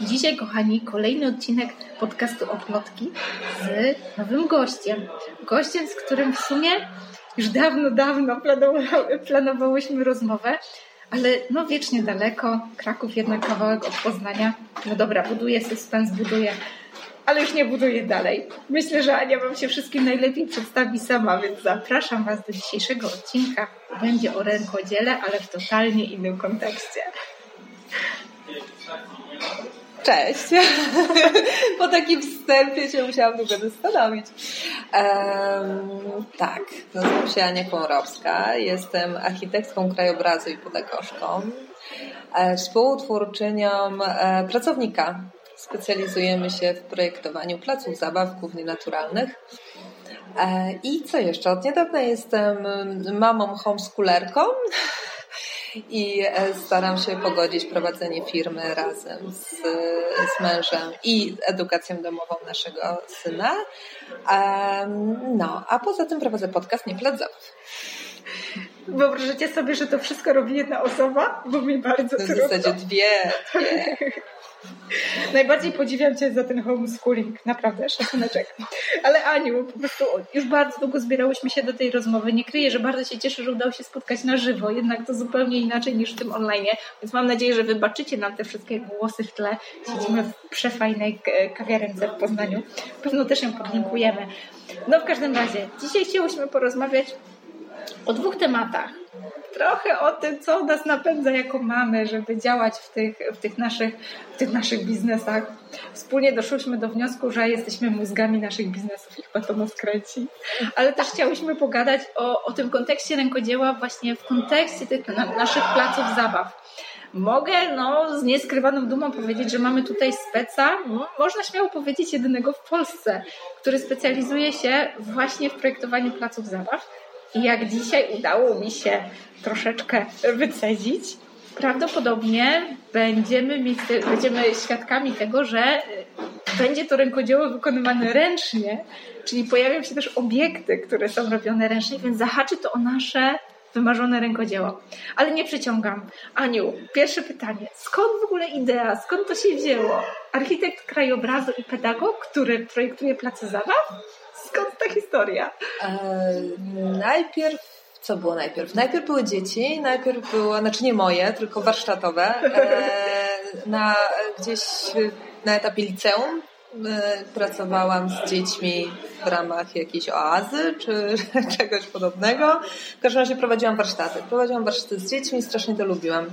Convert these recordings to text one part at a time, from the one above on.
Dzisiaj, kochani, kolejny odcinek podcastu Oplotki z nowym gościem. Gościem, z którym w sumie już dawno, dawno planowałyśmy rozmowę, ale no wiecznie daleko. Kraków jednak kawałek od Poznania. No dobra, buduje suspens, buduje ale już nie buduję dalej. Myślę, że Ania Wam się wszystkim najlepiej przedstawi sama, więc zapraszam Was do dzisiejszego odcinka. Będzie o rękodziele, ale w totalnie innym kontekście. Cześć. Po takim wstępie się musiałam długo zastanowić. Um, tak, nazywam się Ania Komorowska. Jestem architektką krajobrazu i pedagogzką. E, współtwórczynią e, pracownika Specjalizujemy się w projektowaniu placów zabaw, głównie naturalnych. E, I co jeszcze? Od niedawna jestem mamą homeschoolerką i e, staram się pogodzić prowadzenie firmy razem z, z mężem i edukacją domową naszego syna. No, a poza tym prowadzę podcast Nie Plac Zabaw. Wyobrażacie sobie, że to wszystko robi jedna osoba? Bo mi bardzo W trudno. zasadzie dwie, dwie. Najbardziej podziwiam Cię za ten homeschooling, naprawdę, szacuneczek. Ale Aniu, po prostu już bardzo długo zbierałyśmy się do tej rozmowy. Nie kryję, że bardzo się cieszę, że udało się spotkać na żywo, jednak to zupełnie inaczej niż w tym online. Więc mam nadzieję, że wybaczycie nam te wszystkie głosy w tle. Siedzimy w przefajnej kawiarence w Poznaniu. Pewno też ją podlinkujemy. No w każdym razie, dzisiaj chciałyśmy porozmawiać o dwóch tematach trochę o tym, co nas napędza jako mamy, żeby działać w tych, w tych, naszych, w tych naszych biznesach. Wspólnie doszłyśmy do wniosku, że jesteśmy mózgami naszych biznesów i chyba to nas kręci. Ale też chciałyśmy pogadać o, o tym kontekście rękodzieła właśnie w kontekście tych na, naszych placów zabaw. Mogę no, z nieskrywaną dumą powiedzieć, że mamy tutaj speca, można śmiało powiedzieć jedynego w Polsce, który specjalizuje się właśnie w projektowaniu placów zabaw. I jak dzisiaj udało mi się troszeczkę wycedzić, prawdopodobnie będziemy, mieć, będziemy świadkami tego, że będzie to rękodzieło wykonywane ręcznie, czyli pojawią się też obiekty, które są robione ręcznie, więc zahaczy to o nasze wymarzone rękodzieło. Ale nie przyciągam. Aniu, pierwsze pytanie. Skąd w ogóle idea? Skąd to się wzięło? Architekt krajobrazu i pedagog, który projektuje place zabaw? Skąd ta historia? E, najpierw co było najpierw? Najpierw były dzieci, najpierw było, znaczy nie moje, tylko warsztatowe, e, na, gdzieś na etapie liceum pracowałam z dziećmi w ramach jakiejś oazy czy czegoś podobnego. W każdym razie prowadziłam warsztaty. Prowadziłam warsztaty z dziećmi, strasznie to lubiłam.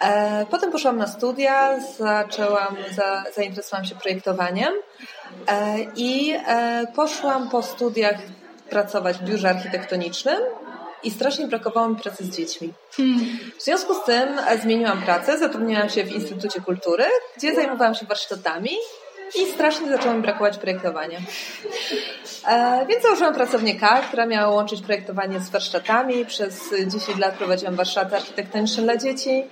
E, potem poszłam na studia, zaczęłam, za, zainteresowałam się projektowaniem i poszłam po studiach pracować w biurze architektonicznym i strasznie brakowało mi pracy z dziećmi. W związku z tym zmieniłam pracę, zatrudniłam się w Instytucie Kultury, gdzie zajmowałam się warsztatami i strasznie zaczęło mi brakować projektowania. E, więc założyłam pracownika, która miała łączyć projektowanie z warsztatami. Przez 10 lat prowadziłam warsztaty architektoniczne dla dzieci.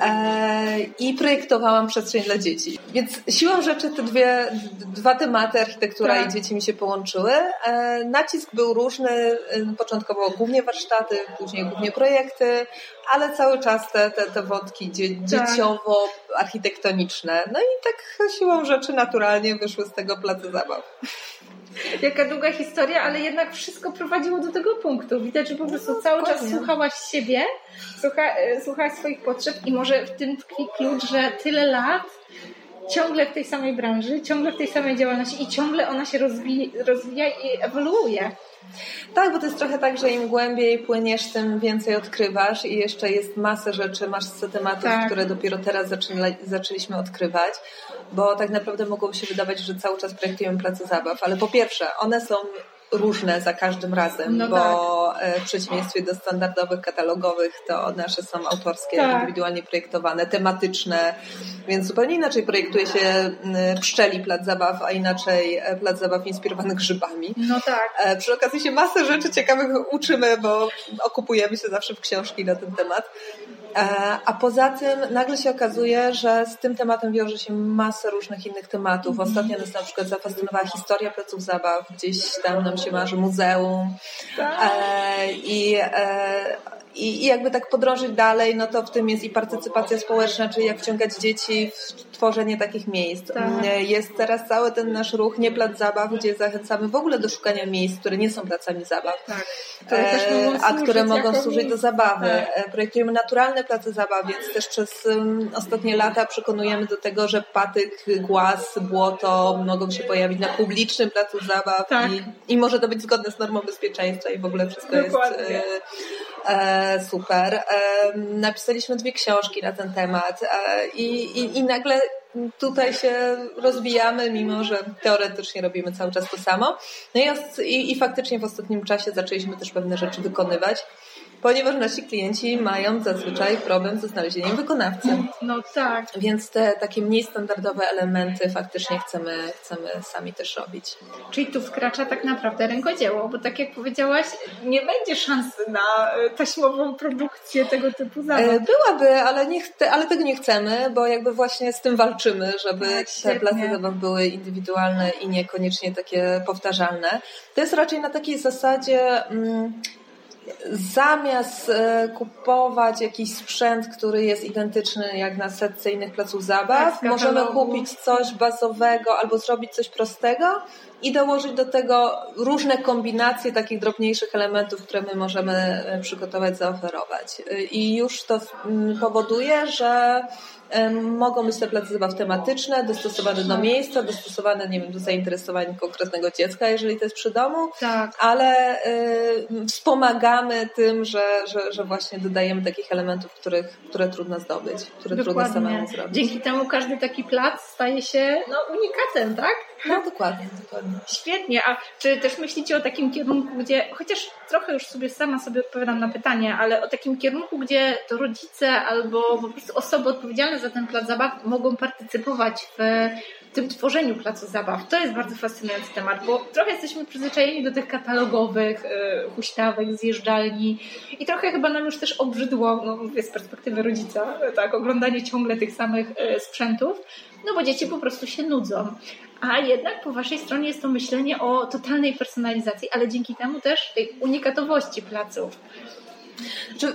E, i projektowałam przestrzeń dla dzieci. Więc siłą rzeczy te dwie, dwa tematy, architektura tak. i dzieci mi się połączyły. E, nacisk był różny, e, początkowo głównie warsztaty, później głównie projekty, ale cały czas te, te, te wątki dzie, tak. dzieciowo-architektoniczne. No i tak siłą rzeczy naturalnie wyszły z tego placu zabaw. Jaka długa historia, ale jednak wszystko prowadziło do tego punktu. Widać, że po prostu no, cały czas słuchałaś siebie, słucha, e, słuchałaś swoich potrzeb i może w tym tkwi klucz, że tyle lat ciągle w tej samej branży, ciągle w tej samej działalności i ciągle ona się rozwija, rozwija i ewoluuje. Tak, bo to jest trochę tak, że im głębiej płyniesz, tym więcej odkrywasz i jeszcze jest masę rzeczy, masę tematów, tak. które dopiero teraz zaczęliśmy odkrywać, bo tak naprawdę mogłoby się wydawać, że cały czas projektujemy place zabaw, ale po pierwsze, one są różne za każdym razem, no bo tak. E, w przeciwieństwie do standardowych katalogowych to nasze są autorskie, tak. indywidualnie projektowane, tematyczne, więc zupełnie inaczej projektuje się pszczeli plac zabaw, a inaczej e, plac zabaw inspirowany grzybami. No tak. E, przy okazji się masę rzeczy ciekawych uczymy, bo okupujemy się zawsze w książki na ten temat. A poza tym nagle się okazuje, że z tym tematem wiąże się masę różnych innych tematów. Ostatnio nas na przykład zafascynowała historia placów zabaw, gdzieś tam nam się marzy muzeum. Tak. I, i, I jakby tak podrążyć dalej, no to w tym jest i partycypacja społeczna, czyli jak wciągać dzieci w tworzenie takich miejsc. Tak. Jest teraz cały ten nasz ruch, nie plac zabaw, gdzie zachęcamy w ogóle do szukania miejsc, które nie są placami zabaw, Tak. e, a które mogą służyć do zabawy. Tak. E, Projektujemy naturalne place zabaw, więc też przez um, ostatnie lata przekonujemy do tego, że patyk, głaz, błoto mogą się pojawić na publicznym placu zabaw Tak. i, i może to być zgodne z normą bezpieczeństwa i w ogóle wszystko Dokładnie. jest e, e, super. E, napisaliśmy dwie książki na ten temat e, i, i, i nagle tutaj się rozwijamy, mimo że teoretycznie robimy cały czas to samo. No i, i, i faktycznie w ostatnim czasie zaczęliśmy też pewne rzeczy wykonywać, ponieważ nasi klienci mają zazwyczaj problem ze znalezieniem wykonawcy. No tak. Więc te takie mniej standardowe elementy faktycznie chcemy, chcemy sami też robić. Czyli tu wkracza tak naprawdę rękodzieło, bo tak jak powiedziałaś, nie będzie szansy na e, taśmową produkcję tego typu. E, Byłaby, ale, nie ale tego nie chcemy, bo jakby właśnie z tym walczymy, żeby Tak, te place zabaw były indywidualne i niekoniecznie takie powtarzalne. To jest raczej na takiej zasadzie. Mm, Zamiast e, kupować jakiś sprzęt, który jest identyczny jak na setce innych placów zabaw, Tak, możemy kupić coś bazowego albo zrobić coś prostego i dołożyć do tego różne kombinacje takich drobniejszych elementów, które my możemy e, przygotować, zaoferować. E, I już to mm, powoduje, że mogą być te place zabaw tematyczne, dostosowane do miejsca, dostosowane, nie wiem, do zainteresowań konkretnego dziecka, jeżeli to jest przy domu, Tak. ale y, wspomagamy tym, że, że, że właśnie dodajemy takich elementów, których, które trudno zdobyć, które trudno samemu zrobić. Dzięki temu każdy taki plac staje się no, unikatem, tak? No dokładnie, dokładnie. Świetnie, a czy też myślicie o takim kierunku, gdzie, chociaż trochę już sobie sama sobie odpowiadam na pytanie, ale o takim kierunku, gdzie to rodzice albo po prostu osoby odpowiedzialne za ten plac zabaw mogą partycypować w tym tworzeniu placu zabaw. To jest bardzo fascynujący temat, bo trochę jesteśmy przyzwyczajeni do tych katalogowych y, huśtawek, zjeżdżalni i trochę chyba nam już też obrzydło, no mówię z perspektywy rodzica, tak, oglądanie ciągle tych samych y, sprzętów, no bo dzieci po prostu się nudzą. A jednak po waszej stronie jest to myślenie o totalnej personalizacji, ale dzięki temu też tej unikatowości placów.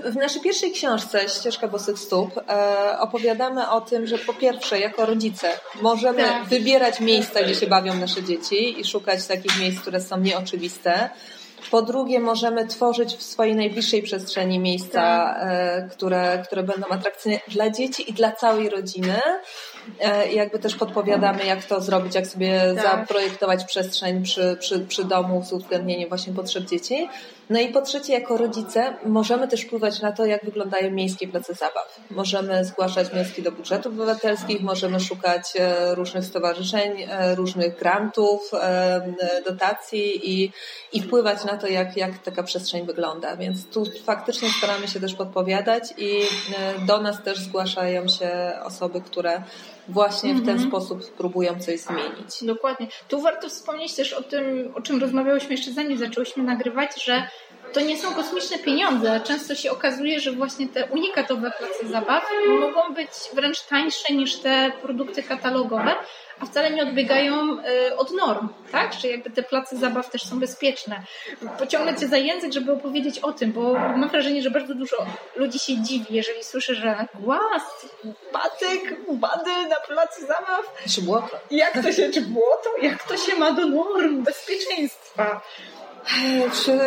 W naszej pierwszej książce Ścieżka Bosych Stóp e, opowiadamy o tym, że po pierwsze jako rodzice możemy Tak. wybierać miejsca, gdzie się bawią nasze dzieci i szukać takich miejsc, które są nieoczywiste. Po drugie, możemy tworzyć w swojej najbliższej przestrzeni miejsca, e, które, które będą atrakcyjne dla dzieci i dla całej rodziny. E, I jakby też podpowiadamy, jak to zrobić, jak sobie Tak. zaprojektować przestrzeń przy, przy, przy domu z uwzględnieniem właśnie potrzeb dzieci. No i po trzecie, jako rodzice możemy też wpływać na to, jak wyglądają miejskie place zabaw. Możemy zgłaszać wnioski do budżetów obywatelskich, możemy szukać e, różnych stowarzyszeń, e, różnych grantów, dotacji i, i wpływać na to, jak, jak taka przestrzeń wygląda. Więc tu faktycznie staramy się też podpowiadać i do nas też zgłaszają się osoby, które właśnie w ten sposób próbują coś zmienić. Dokładnie. Tu warto wspomnieć też o tym, o czym rozmawiałyśmy jeszcze zanim zaczęłyśmy nagrywać, że to nie są kosmiczne pieniądze. Często się okazuje, że właśnie te unikatowe place zabaw mogą być wręcz tańsze niż te produkty katalogowe, a wcale nie odbiegają y, od norm, tak? Że jakby te place zabaw też są bezpieczne. Pociągnę Cię za język, żeby opowiedzieć o tym, bo mam wrażenie, że bardzo dużo ludzi się dziwi, jeżeli słyszy, że głaz, patyk, bady na placu zabaw, Czy było to? jak to się, czy było to? Jak to się ma do norm bezpieczeństwa? Czy...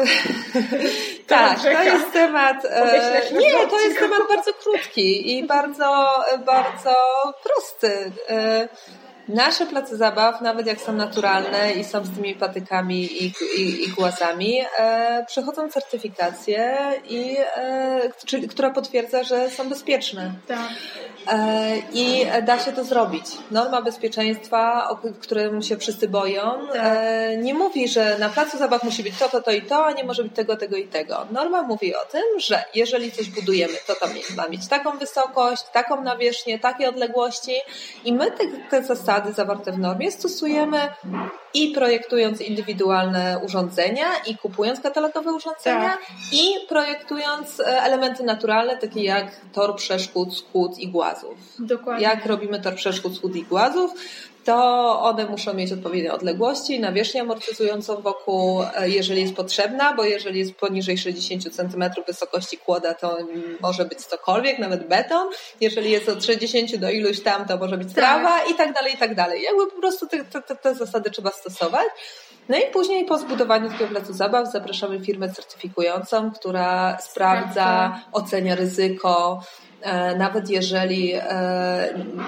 Tak, to jest temat. e, Nie, to jest temat bardzo krótki i bardzo, bardzo prosty. E, Nasze place zabaw, nawet jak są naturalne i są z tymi patykami i, i, i głazami, e, przechodzą certyfikację, i, e, która potwierdza, że są bezpieczne. Tak. E, I da się to zrobić. Norma bezpieczeństwa, o którym się wszyscy boją, Tak. e, nie mówi, że na placu zabaw musi być to, to, to i to, a nie może być tego, tego i tego. Norma mówi o tym, że jeżeli coś budujemy, to to ma mieć taką wysokość, taką nawierzchnię, takie odległości i my te, te zasady zawarte w normie stosujemy i projektując indywidualne urządzenia i kupując katalogowe urządzenia Tak. i projektując e, elementy naturalne, takie jak tor przeszkód, skód i głazów. Dokładnie. Jak robimy tor przeszkód, skód i głazów? To one muszą mieć odpowiednie odległości, nawierzchnię amortyzującą wokół, e, jeżeli jest potrzebna, bo jeżeli jest poniżej 60 cm wysokości kłoda, to może być cokolwiek, nawet beton. Jeżeli jest od 60 do iluś tam, to może być trawa tak. i tak dalej, i tak dalej. Jakby po prostu te, te, te zasady trzeba stosować. No i później po zbudowaniu takiego placu zabaw zapraszamy firmę certyfikującą, która sprawdza, ocenia ryzyko, E, nawet jeżeli e,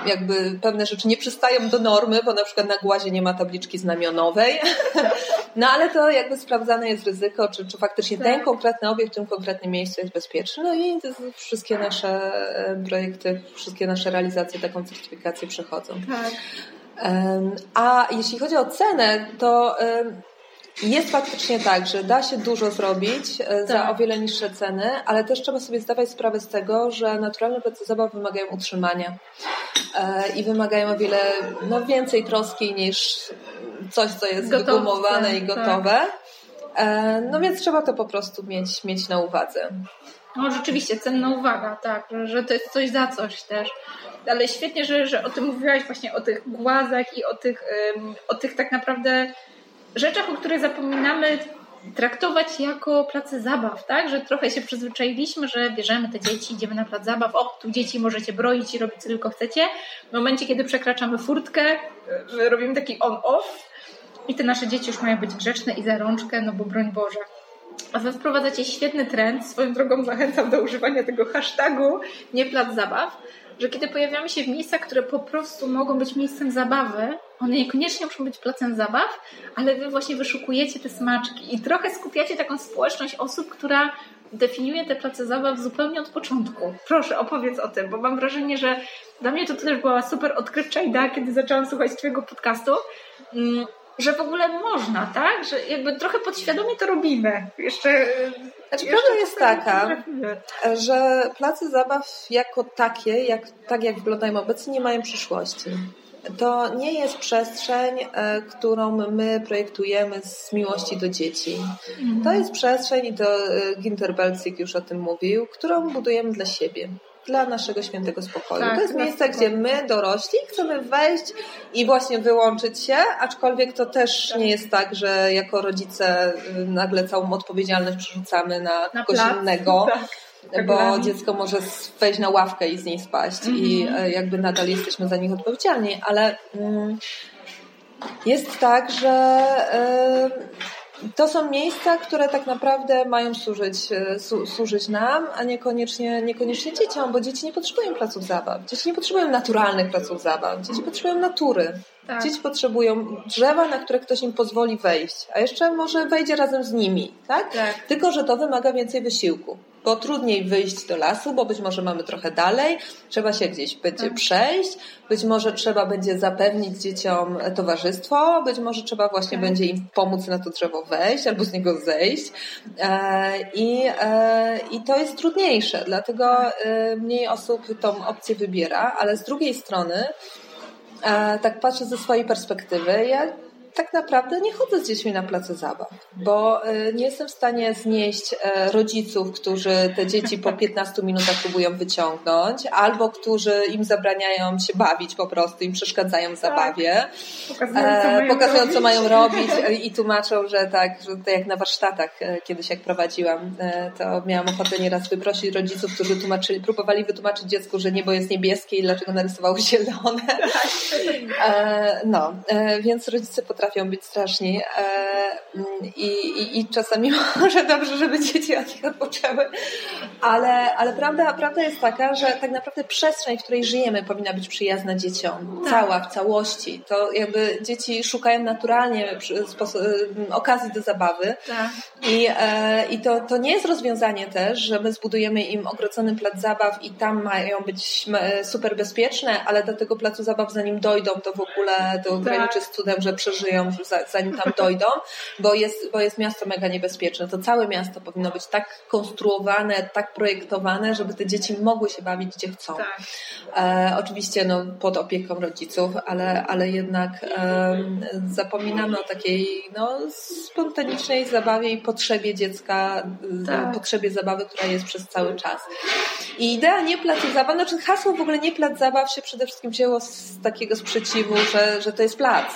jakby pewne rzeczy nie przystają do normy, bo na przykład na głazie nie ma tabliczki znamionowej, no ale to jakby sprawdzane jest ryzyko, czy, czy faktycznie ten tak. konkretny obiekt w tym konkretnym miejscu jest bezpieczny. No i wszystkie nasze e, projekty, wszystkie nasze realizacje taką certyfikację przechodzą. Tak. A jeśli chodzi o cenę, to jest faktycznie tak, że da się dużo zrobić tak. za o wiele niższe ceny, ale też trzeba sobie zdawać sprawę z tego, że naturalne prace zabaw wymagają utrzymania e, i wymagają o wiele no, więcej troski niż coś, co jest Gotowce, wygumowane i tak. gotowe. Tak. No więc trzeba to po prostu mieć, mieć na uwadze. No rzeczywiście, cenna uwaga, tak, że, to jest coś za coś też. Ale świetnie, że, że o tym mówiłaś właśnie, o tych głazach i o tych, o tych tak naprawdę rzeczach, o których zapominamy traktować jako place zabaw, tak? Że trochę się przyzwyczailiśmy, że bierzemy te dzieci, idziemy na plac zabaw, o, tu dzieci możecie broić i robić co tylko chcecie. W momencie, kiedy przekraczamy furtkę, e, robimy taki on-off i te nasze dzieci już mają być grzeczne i za rączkę, no bo broń Boże. A wy wprowadzacie świetny trend, swoją drogą zachęcam do używania tego hashtagu nie plac zabaw, że kiedy pojawiamy się w miejscach, które po prostu mogą być miejscem zabawy, one niekoniecznie muszą być placem zabaw, ale wy właśnie wyszukujecie te smaczki i trochę skupiacie taką społeczność osób, która definiuje te place zabaw zupełnie od początku. Proszę, opowiedz o tym, bo mam wrażenie, że dla mnie to też była super odkrywcza idea, kiedy zaczęłam słuchać Twojego podcastu, mm, że w ogóle można, tak? Że jakby trochę podświadomie to robimy. Jeszcze. Znaczy, prawda jest taka, że place zabaw jako takie, jak, tak jak wyglądają obecnie, nie mają przyszłości. To nie jest przestrzeń, e, którą my projektujemy z miłości do dzieci. Mhm. To jest przestrzeń, i to e, Ginter Belcik już o tym mówił, którą budujemy dla siebie dla naszego świętego spokoju. Tak, to jest miejsce, gdzie my, dorośli, chcemy wejść i właśnie wyłączyć się, aczkolwiek to też tak. nie jest tak, że jako rodzice y, nagle całą odpowiedzialność przerzucamy na, na kogoś plac. innego. Tak. Bo dziecko może wejść na ławkę i z niej spaść i mhm. e, jakby nadal jesteśmy za nich odpowiedzialni, ale mm, jest tak, że y, to są miejsca, które tak naprawdę mają służyć, e, su, służyć nam, a niekoniecznie, niekoniecznie dzieciom, bo dzieci nie potrzebują placów zabaw. Dzieci nie potrzebują naturalnych placów zabaw. Dzieci potrzebują natury. Tak. Dzieci potrzebują drzewa, na które ktoś im pozwoli wejść, a jeszcze może wejdzie razem z nimi, tak? tak. Tylko, że to wymaga więcej wysiłku bo trudniej wyjść do lasu, bo być może mamy trochę dalej, trzeba się gdzieś będzie tak. przejść, być może trzeba będzie zapewnić dzieciom towarzystwo, być może trzeba właśnie tak. będzie im pomóc na to drzewo wejść albo z niego zejść e, i, e, i to jest trudniejsze, dlatego e, mniej osób tą opcję wybiera, ale z drugiej strony tak patrzę ze swojej perspektywy, ja tak naprawdę nie chodzę z dziećmi na place zabaw, bo y, nie jestem w stanie znieść e, rodziców, którzy te dzieci po 15 minutach próbują wyciągnąć, albo którzy im zabraniają się bawić po prostu, im przeszkadzają w zabawie, tak. pokazują, co, co mają robić i tłumaczą, że tak, że to jak na warsztatach e, kiedyś jak prowadziłam, to miałam ochotę nieraz wyprosić rodziców, którzy tłumaczyli, próbowali wytłumaczyć dziecku, że niebo jest niebieskie i dlaczego narysowało zielone. Tak. No, więc rodzice potrafią potrafią być straszni e, i, i, i czasami może dobrze, żeby dzieci od nich odpoczęły, ale, ale prawda, prawda jest taka, że tak naprawdę przestrzeń, w której żyjemy powinna być przyjazna dzieciom, tak. cała, w całości. To jakby dzieci szukają naturalnie okazji do zabawy tak. i, e, i to, to nie jest rozwiązanie też, że my zbudujemy im ogrodzony plac zabaw i tam mają być super bezpieczne, ale do tego placu zabaw zanim dojdą, to w ogóle to tak. graniczy z cudem, że przeżyją umrzeją, zanim tam dojdą, bo jest, bo jest miasto mega niebezpieczne. To całe miasto powinno być tak konstruowane, tak projektowane, żeby te dzieci mogły się bawić gdzie chcą. Tak. E, oczywiście no, pod opieką rodziców, ale, ale jednak e, zapominamy o takiej no, spontanicznej zabawie i potrzebie dziecka, tak. potrzebie zabawy, która jest przez cały czas. I idea nie placu zabaw, znaczy hasło w ogóle nie plac zabaw się przede wszystkim wzięło z takiego sprzeciwu, że, że to jest plac.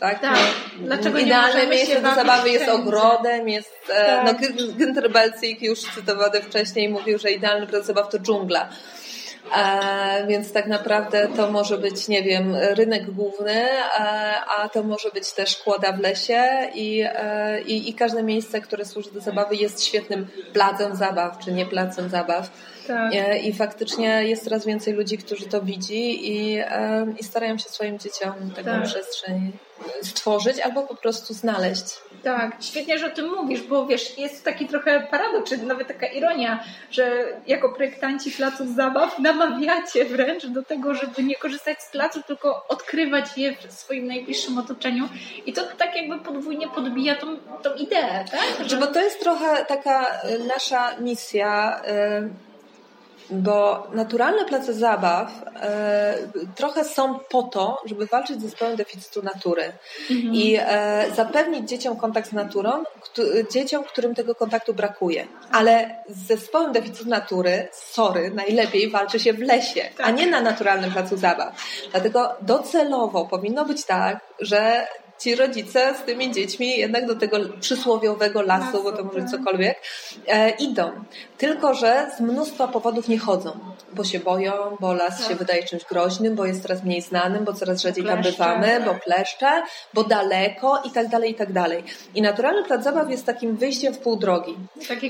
Tak? tak. Dlaczego Idealne miejsce do zabawy jest ogrodem, jest. E, tak. No, Günther Belcik już cytowany wcześniej mówił, że idealny plac zabaw to dżungla. E, więc tak naprawdę to może być, nie wiem, rynek główny, e, a to może być też kłoda w lesie i, e, i, i każde miejsce, które służy do zabawy jest świetnym placem zabaw, czy nie placem zabaw. Tak. I faktycznie jest coraz więcej ludzi, którzy to widzi i, i starają się swoim dzieciom taką tak. przestrzeń stworzyć albo po prostu znaleźć. Tak, świetnie, że o tym mówisz, bo wiesz, jest taki trochę paradoks, czy nawet taka ironia, że jako projektanci placów zabaw namawiacie wręcz do tego, żeby nie korzystać z placu, tylko odkrywać je w swoim najbliższym otoczeniu i to tak jakby podwójnie podbija tą, tą ideę, tak? Że... Bo to jest trochę taka nasza misja bo naturalne place zabaw e, trochę są po to, żeby walczyć z zespołem deficytu natury mhm. i e, zapewnić dzieciom kontakt z naturą, dzieciom, którym tego kontaktu brakuje. Ale z zespołem deficytu natury, sorry, najlepiej walczy się w lesie, tak. a nie na naturalnym placu zabaw. Dlatego docelowo powinno być tak, że ci rodzice z tymi dziećmi jednak do tego przysłowiowego lasu, bo to może tak. cokolwiek, e, idą. Tylko, że z mnóstwa powodów nie chodzą, bo się boją, bo las tak. się wydaje czymś groźnym, bo jest coraz mniej znanym, bo coraz rzadziej tam bywamy, bo pleszcze, bo daleko i tak dalej, i tak dalej. I naturalny plac zabaw jest takim wyjściem w pół drogi.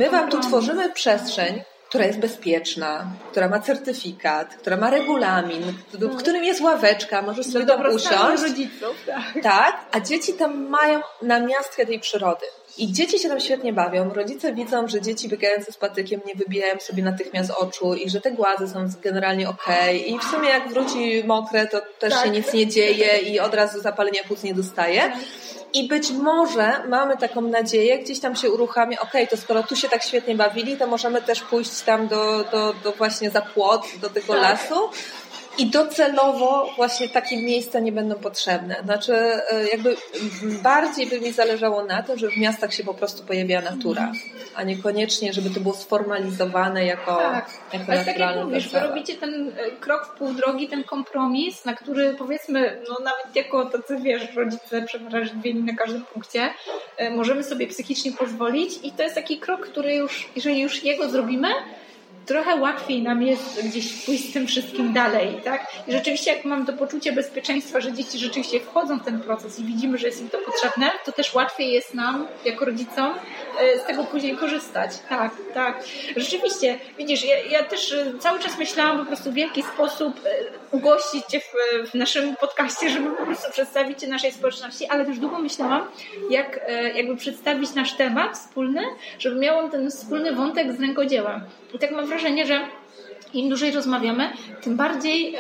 My Wam tu tworzymy przestrzeń, która jest bezpieczna, która ma certyfikat, która ma regulamin, w no. którym jest ławeczka, możesz sobie tam usiąść. rodziców, tak. tak, a dzieci tam mają namiastkę tej przyrody. I dzieci się tam świetnie bawią. Rodzice widzą, że dzieci biegające z patykiem nie wybijają sobie natychmiast oczu i że te głazy są generalnie okej. Okay. I w sumie jak wróci mokre, to też tak. się nic nie dzieje i od razu zapalenia płuc nie dostaje. I być może mamy taką nadzieję, gdzieś tam się uruchamia, okej, okay, to skoro tu się tak świetnie bawili, to możemy też pójść tam do, do, do właśnie za płot, do tego tak. lasu i docelowo właśnie takie miejsca nie będą potrzebne. Znaczy, e, jakby bardziej by mi zależało na tym, żeby w miastach się po prostu pojawiała natura, a niekoniecznie, żeby to było sformalizowane jako, tak. jako Ale tak jak mówisz, wy robicie ten e, krok w pół drogi, ten kompromis, na który powiedzmy, no nawet jako tacy, wiesz, rodzice przewrażliwieni na każdym punkcie, e, możemy sobie psychicznie pozwolić i to jest taki krok, który już, jeżeli już jego zrobimy, trochę łatwiej nam jest gdzieś pójść z tym wszystkim dalej, tak? I rzeczywiście jak mam to poczucie bezpieczeństwa, że dzieci rzeczywiście wchodzą w ten proces i widzimy, że jest im to potrzebne, to też łatwiej jest nam, jako rodzicom, e, z tego później korzystać. Tak, tak. Rzeczywiście, widzisz, ja, ja też e, cały czas myślałam po prostu w jaki sposób e, ugościć Cię w, w naszym podcaście, żeby po prostu przedstawić Cię naszej społeczności, ale też długo myślałam, jak jakby przedstawić nasz temat wspólny, żeby miał on ten wspólny wątek z rękodzieła. I tak mam wrażenie, że im dłużej rozmawiamy, tym bardziej e,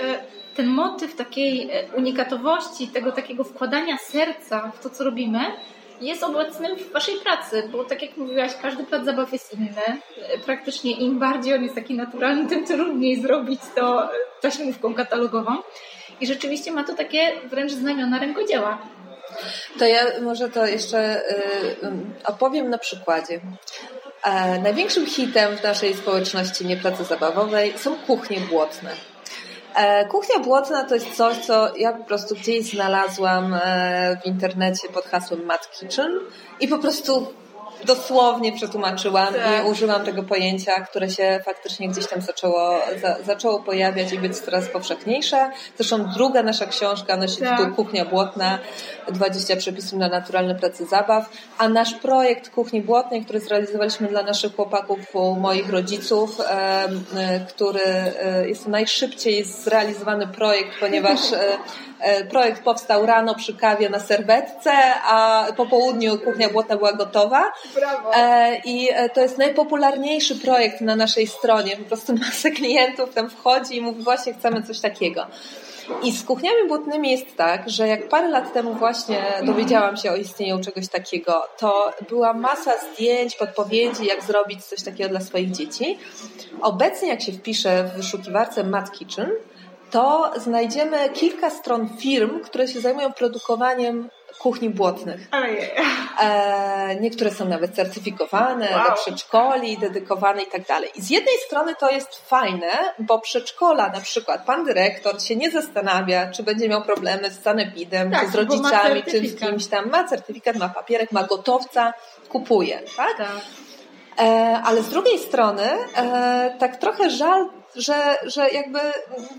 ten motyw takiej e, unikatowości, tego takiego wkładania serca w to, co robimy, jest obecny w Waszej pracy, bo tak jak mówiłaś, każdy plac zabaw jest inny. E, praktycznie im bardziej on jest taki naturalny, tym trudniej zrobić to taśmówką katalogową. I rzeczywiście ma to takie wręcz znamiona rękodzieła. To ja może to jeszcze opowiem na przykładzie. E, największym hitem w naszej społeczności niepracy zabawowej są kuchnie błotne. E, kuchnia błotna to jest coś, co ja po prostu gdzieś znalazłam e, w internecie pod hasłem Mad Kitchen i po prostu dosłownie przetłumaczyłam tak. i użyłam tego pojęcia, które się faktycznie gdzieś tam zaczęło, za, zaczęło pojawiać i być coraz powszechniejsze. Zresztą druga nasza książka nosi tak. tytuł Kuchnia Błotna, 20 przepisów na naturalne pracy zabaw, a nasz projekt Kuchni Błotnej, który zrealizowaliśmy dla naszych chłopaków, moich rodziców, e, który e, jest najszybciej zrealizowany projekt, ponieważ e, projekt powstał rano przy kawie na serwetce, a po południu kuchnia błotna była gotowa. Brawo. I to jest najpopularniejszy projekt na naszej stronie. Po prostu masa klientów tam wchodzi i mówi właśnie chcemy coś takiego. I z kuchniami błotnymi jest tak, że jak parę lat temu właśnie dowiedziałam się o istnieniu czegoś takiego, to była masa zdjęć, podpowiedzi, jak zrobić coś takiego dla swoich dzieci. Obecnie jak się wpisze w wyszukiwarce Mat Kitchen, to znajdziemy kilka stron firm, które się zajmują produkowaniem kuchni błotnych. E, niektóre są nawet certyfikowane wow. do przedszkoli, dedykowane i tak dalej. I z jednej strony to jest fajne, bo przedszkola na przykład, pan dyrektor się nie zastanawia, czy będzie miał problemy z sanepidem, tak, czy z rodzicami, czy z kimś tam. Ma certyfikat, ma papierek, ma gotowca, kupuje, tak? tak. E, ale z drugiej strony, e, tak trochę żal że, że jakby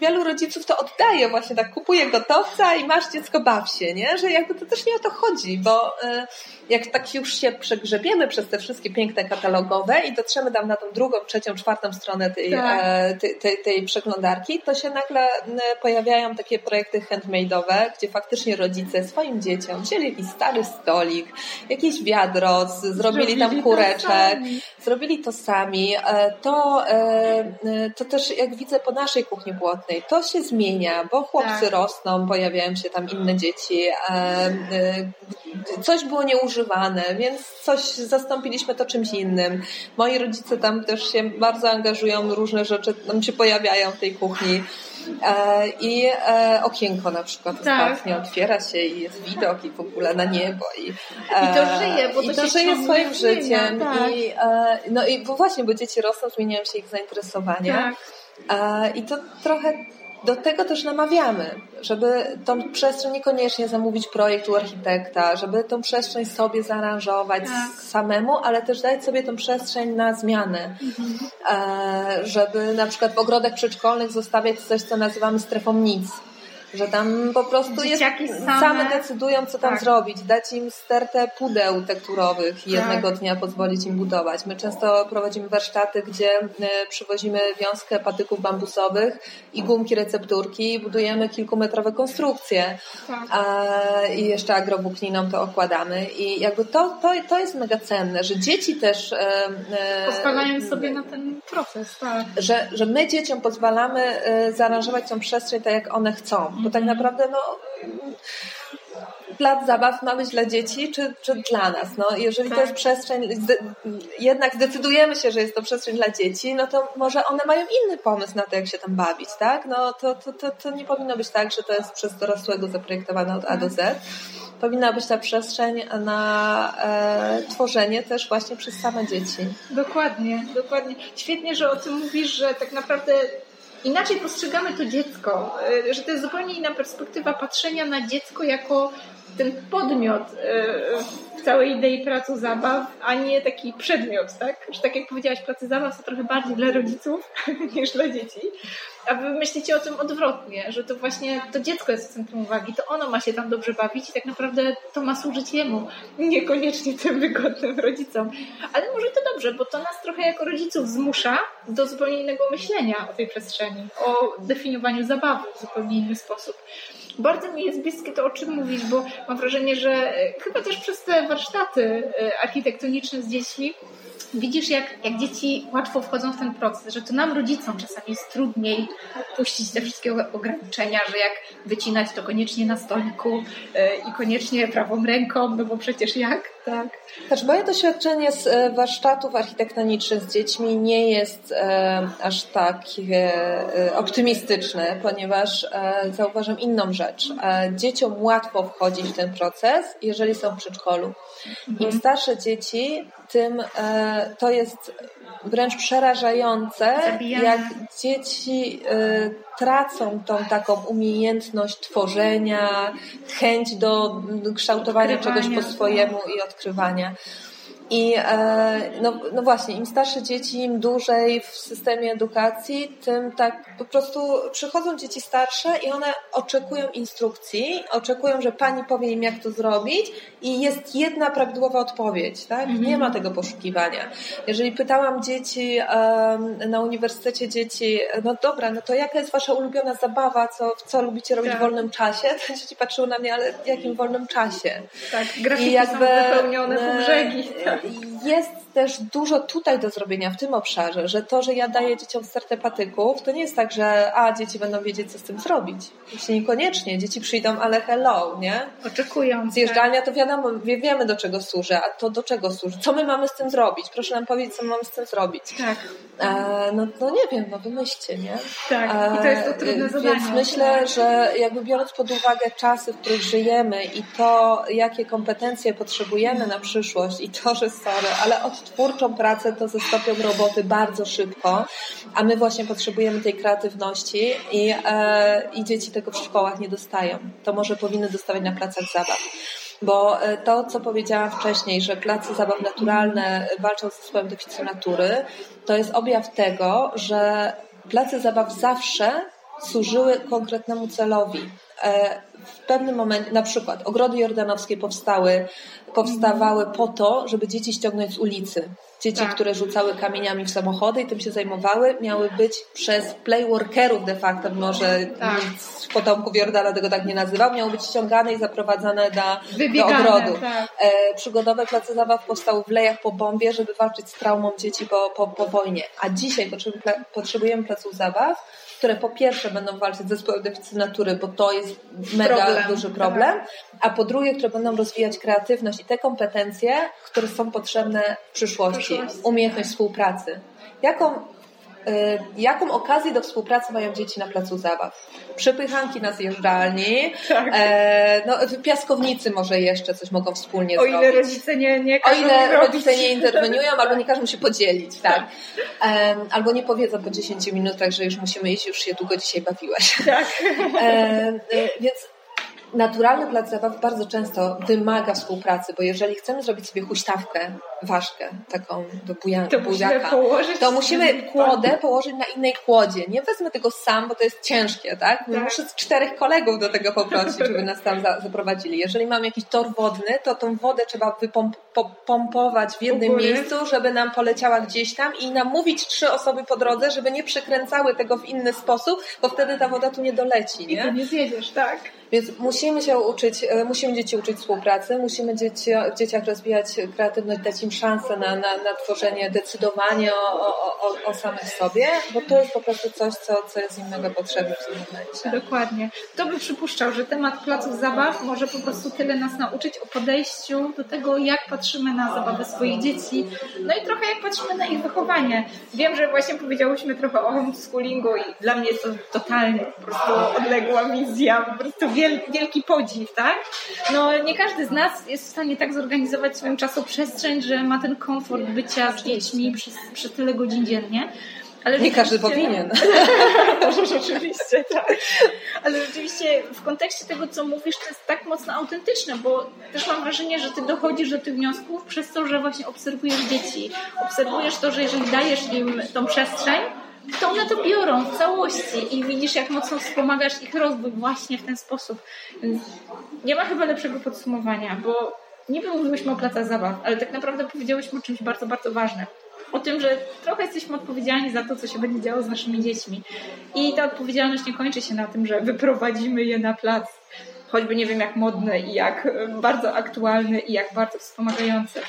wielu rodziców to oddaje właśnie tak, kupuje gotowca i masz dziecko, baw się, nie? Że jakby to też nie o to chodzi, bo y, jak tak już się przegrzebiemy przez te wszystkie piękne katalogowe i dotrzemy tam na tą drugą, trzecią, czwartą stronę tej, tak. E, tej, tej, tej przeglądarki, to się nagle pojawiają takie projekty handmade'owe, gdzie faktycznie rodzice swoim dzieciom wzięli stary stolik, jakieś wiadro, zrobili, tam kureczek, zrobili to sami. E, to, to też też jak widzę po naszej kuchni błotnej, to się zmienia, bo chłopcy tak. rosną, pojawiają się tam inne dzieci, coś było nieużywane, więc coś zastąpiliśmy to czymś innym. Moi rodzice tam też się bardzo angażują, różne rzeczy tam się pojawiają w tej kuchni. E, I e, okienko na przykład tak. ostatnio otwiera się i jest widok i w ogóle na niebo. I, I to e, żyje, bo to, to żyje swoim życiem. Tak. I, no i bo właśnie, bo dzieci rosną, zmieniają się ich zainteresowania. Tak. I to trochę do tego też namawiamy, żeby tą przestrzeń niekoniecznie zamówić projekt u architekta, żeby tą przestrzeń sobie zaaranżować tak. samemu, ale też dać sobie tą przestrzeń na zmianę. Mhm. Żeby na przykład w ogrodach przedszkolnych zostawiać coś, co nazywamy strefą nic że tam po prostu jest, same, same decydują, co tam tak. zrobić, dać im stertę pudeł tekturowych i tak. jednego dnia pozwolić im budować. My często prowadzimy warsztaty, gdzie e, przywozimy wiązkę patyków bambusowych i gumki recepturki i budujemy kilkumetrowe konstrukcje. Tak. A, I jeszcze agrowłókniną to okładamy. I jakby to, to, to jest mega cenne, że dzieci też... E, e, Pozwalają sobie na ten proces, tak. Że, że my dzieciom pozwalamy zaaranżować tą przestrzeń tak, jak one chcą bo tak naprawdę no, plac zabaw ma być dla dzieci czy, czy dla nas. No, jeżeli tak. to jest przestrzeń, jednak zdecydujemy się, że jest to przestrzeń dla dzieci, no to może one mają inny pomysł na to, jak się tam bawić, tak? No to, to, to, to nie powinno być tak, że to jest przez dorosłego zaprojektowane od A do Z. Powinna być ta przestrzeń na e, tworzenie też właśnie przez same dzieci. Dokładnie, dokładnie. Świetnie, że o tym mówisz, że tak naprawdę inaczej postrzegamy to dziecko, e, że to jest zupełnie inna perspektywa patrzenia na dziecko jako ten podmiot e, w całej idei pracy zabaw, a nie taki przedmiot, tak? Że tak jak powiedziałaś, pracy zabaw są trochę bardziej dla rodziców niż dla dzieci. A wy myślicie o tym odwrotnie, że to właśnie to dziecko jest w centrum uwagi, to ono ma się tam dobrze bawić i tak naprawdę to ma służyć jemu, niekoniecznie tym wygodnym rodzicom. Ale może to dobrze, bo to nas trochę jako rodziców zmusza do zupełnie innego myślenia o tej przestrzeni, o definiowaniu zabawy w zupełnie inny sposób. Bardzo mi jest bliskie to, o czym mówisz, bo mam wrażenie, że e, chyba też przez te warsztaty e, architektoniczne z dziećmi widzisz, jak, jak dzieci łatwo wchodzą w ten proces, że to nam rodzicom czasami jest trudniej puścić te wszystkie ograniczenia, że jak wycinać to koniecznie na stoliku yy, i koniecznie prawą ręką, no bo przecież jak, tak? Znaczy moje doświadczenie z e, warsztatów architektonicznych z dziećmi nie jest e, aż tak e, optymistyczne, ponieważ e, zauważam inną rzecz. E, dzieciom łatwo wchodzić w ten proces, jeżeli są w przedszkolu. Im mhm. starsze dzieci, tym e, to jest wręcz przerażające, Zabijamy. jak dzieci y, tracą tą taką umiejętność tworzenia, chęć do kształtowania czegoś po swojemu i odkrywania. I e, no, no właśnie, im starsze dzieci, im dłużej w systemie edukacji, tym tak po prostu przychodzą dzieci starsze i one oczekują instrukcji, oczekują, że pani powie im, jak to zrobić i jest jedna prawidłowa odpowiedź, tak? Mhm. Nie ma tego poszukiwania. Jeżeli pytałam dzieci na uniwersytecie dzieci, no dobra, no to jaka jest wasza ulubiona zabawa, co, co lubicie robić tak. w wolnym czasie? To dzieci patrzyły na mnie, ale w jakim wolnym czasie? Tak, grafiki I jakby, są wypełnione po brzegi. Tak Есть. Jest też dużo tutaj do zrobienia w tym obszarze, że to, że ja daję dzieciom stertę patyków, to nie jest tak, że a, dzieci będą wiedzieć, co z tym zrobić. Jeśli niekoniecznie. Dzieci przyjdą, ale hello, nie? Oczekują. Zjeżdżalnia to wiadomo, wie, wiemy do czego służy, a to do czego służy? Co my mamy z tym zrobić? Proszę nam powiedzieć, co my mamy z tym zrobić. Tak. E, no, no nie wiem, no wymyślcie, nie? Tak, i to jest to trudne e, zadanie. Więc myślę, że jakby biorąc pod uwagę czasy, w których żyjemy i to, jakie kompetencje potrzebujemy na przyszłość i to, że sorry, ale odtwórczą pracę to zestopią roboty bardzo szybko, a my właśnie potrzebujemy tej kreatywności i, e, i dzieci tego w szkołach nie dostają. To może powinny dostawać na placach zabaw. Bo e, to, co powiedziałam wcześniej, że place zabaw naturalne walczą z zespołem deficytu natury, to jest objaw tego, że place zabaw zawsze służyły konkretnemu celowi. E, w pewnym momencie, na przykład ogrody jordanowskie powstały, powstawały po to, żeby dzieci ściągnąć z ulicy. Dzieci, tak. które rzucały kamieniami w samochody i tym się zajmowały, miały być przez playworkerów de facto, może tak. z potomków Jordana tego tak nie nazywał, miały być ściągane i zaprowadzane na, do ogrodu. Tak. E, przygodowe place zabaw powstały w lejach po bombie, żeby walczyć z traumą dzieci po, po, po wojnie. A dzisiaj potrzebujemy placów zabaw, które po pierwsze będą walczyć z zespołem deficytu natury, bo to jest mega problem. duży problem, tak. a po drugie, które będą rozwijać kreatywność i te kompetencje, które są potrzebne w przyszłości. Przyszłości. Umiejętność współpracy. Jaką Y, jaką okazję do współpracy mają dzieci na placu zabaw? Przepychanki na zjeżdżalni, tak. e, no, piaskownicy może jeszcze coś mogą wspólnie o zrobić. O ile rodzice nie, nie O ile rodzice nie interweniują, albo nie każą się podzielić, tak. E, albo nie powiedzą po 10 minutach, że już musimy iść, już się długo dzisiaj bawiłaś. Tak. E więc naturalny plac zabaw bardzo często wymaga współpracy, bo jeżeli chcemy zrobić sobie huśtawkę, ważkę, taką do buja, to buziaka, musimy położyć to musimy kłodę położyć na innej kłodzie. Nie wezmę tego sam, bo to jest ciężkie, tak? tak. Muszę z czterech kolegów do tego poprosić, żeby nas tam zaprowadzili. Jeżeli mam jakiś tor wodny, to tą wodę trzeba wypompować w jednym miejscu, żeby nam poleciała gdzieś tam i namówić trzy osoby po drodze, żeby nie przekręcały tego w inny sposób, bo wtedy ta woda tu nie doleci, nie? I nie zjedziesz, tak. Więc musimy się uczyć, e, musimy dzieci uczyć współpracy, musimy dzieci, dzieciach rozwijać kreatywność, dać im szansę na, na, na tworzenie, decydowanie o, o, o, samych sobie, bo to jest po prostu coś, co, co jest im mega potrzebne w tym momencie. Dokładnie. Kto by przypuszczał, że temat placów zabaw może po prostu tyle nas nauczyć o podejściu do tego, jak patrzymy na zabawę swoich dzieci, no i trochę jak patrzymy na ich wychowanie. Wiem, że właśnie powiedziałyśmy trochę o homeschoolingu i dla mnie jest to totalnie po prostu odległa wizja, po prostu wielki podziw, tak? No nie każdy z nas jest w stanie tak zorganizować swoją czasoprzestrzeń, że ma ten komfort bycia z dziećmi przez, przez tyle godzin dziennie. Ale nie każdy powinien. Może rzeczywiście, tak. Ale rzeczywiście w kontekście tego, co mówisz, to jest tak mocno autentyczne, bo też mam wrażenie, że ty dochodzisz do tych wniosków przez to, że właśnie obserwujesz dzieci. Obserwujesz to, że jeżeli dajesz im tą przestrzeń, to one to biorą w całości i widzisz, jak mocno wspomagasz ich rozwój właśnie w ten sposób. Więc nie ma chyba lepszego podsumowania, bo niby mówiłyśmy o placach zabaw, ale tak naprawdę powiedziałyśmy o czymś bardzo, bardzo ważnym. O tym, że trochę jesteśmy odpowiedzialni za to, co się będzie działo z naszymi dziećmi. I ta odpowiedzialność nie kończy się na tym, że wyprowadzimy je na plac, choćby nie wiem jak modne i jak bardzo aktualny i jak bardzo wspomagający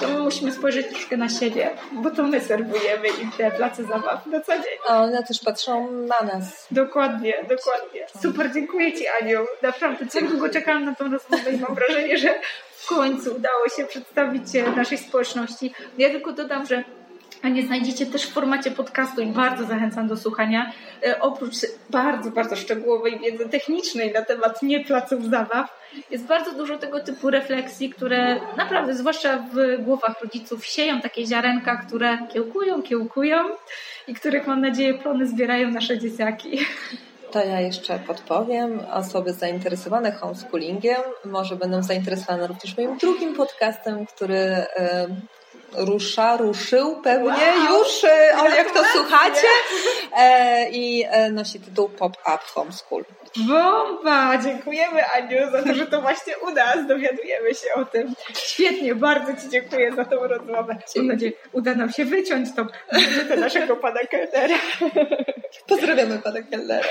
to my musimy spojrzeć troszkę na siebie, bo to my serwujemy im te place zabaw na co dzień. A one też patrzą na nas. Dokładnie, dokładnie. Super, dziękuję Ci Aniu. Naprawdę tak długo czekałam na tą rozmowę i mam wrażenie, że w końcu udało się przedstawić naszej społeczności. Ja tylko dodam, że nie znajdziecie też w formacie podcastu i bardzo zachęcam do słuchania. E, oprócz bardzo, bardzo szczegółowej wiedzy technicznej na temat nie placów zabaw, jest bardzo dużo tego typu refleksji, które naprawdę, zwłaszcza w głowach rodziców, sieją takie ziarenka, które kiełkują, kiełkują i których mam nadzieję plony zbierają nasze dzieciaki. To ja jeszcze podpowiem. Osoby zainteresowane homeschoolingiem może będą zainteresowane również moim drugim podcastem, który rusza, ruszył pewnie wow. już, o, jak to słuchacie. E, I e, nosi tytuł Pop-Up Homeschool. Bomba! Dziękujemy Aniu za to, że to właśnie u nas dowiadujemy się o tym. Świetnie, bardzo Ci dziękuję za tą rozmowę. Mam nadzieję, uda nam się wyciąć tą wizytę naszego pana Kellera. Pozdrawiamy pana Kellera.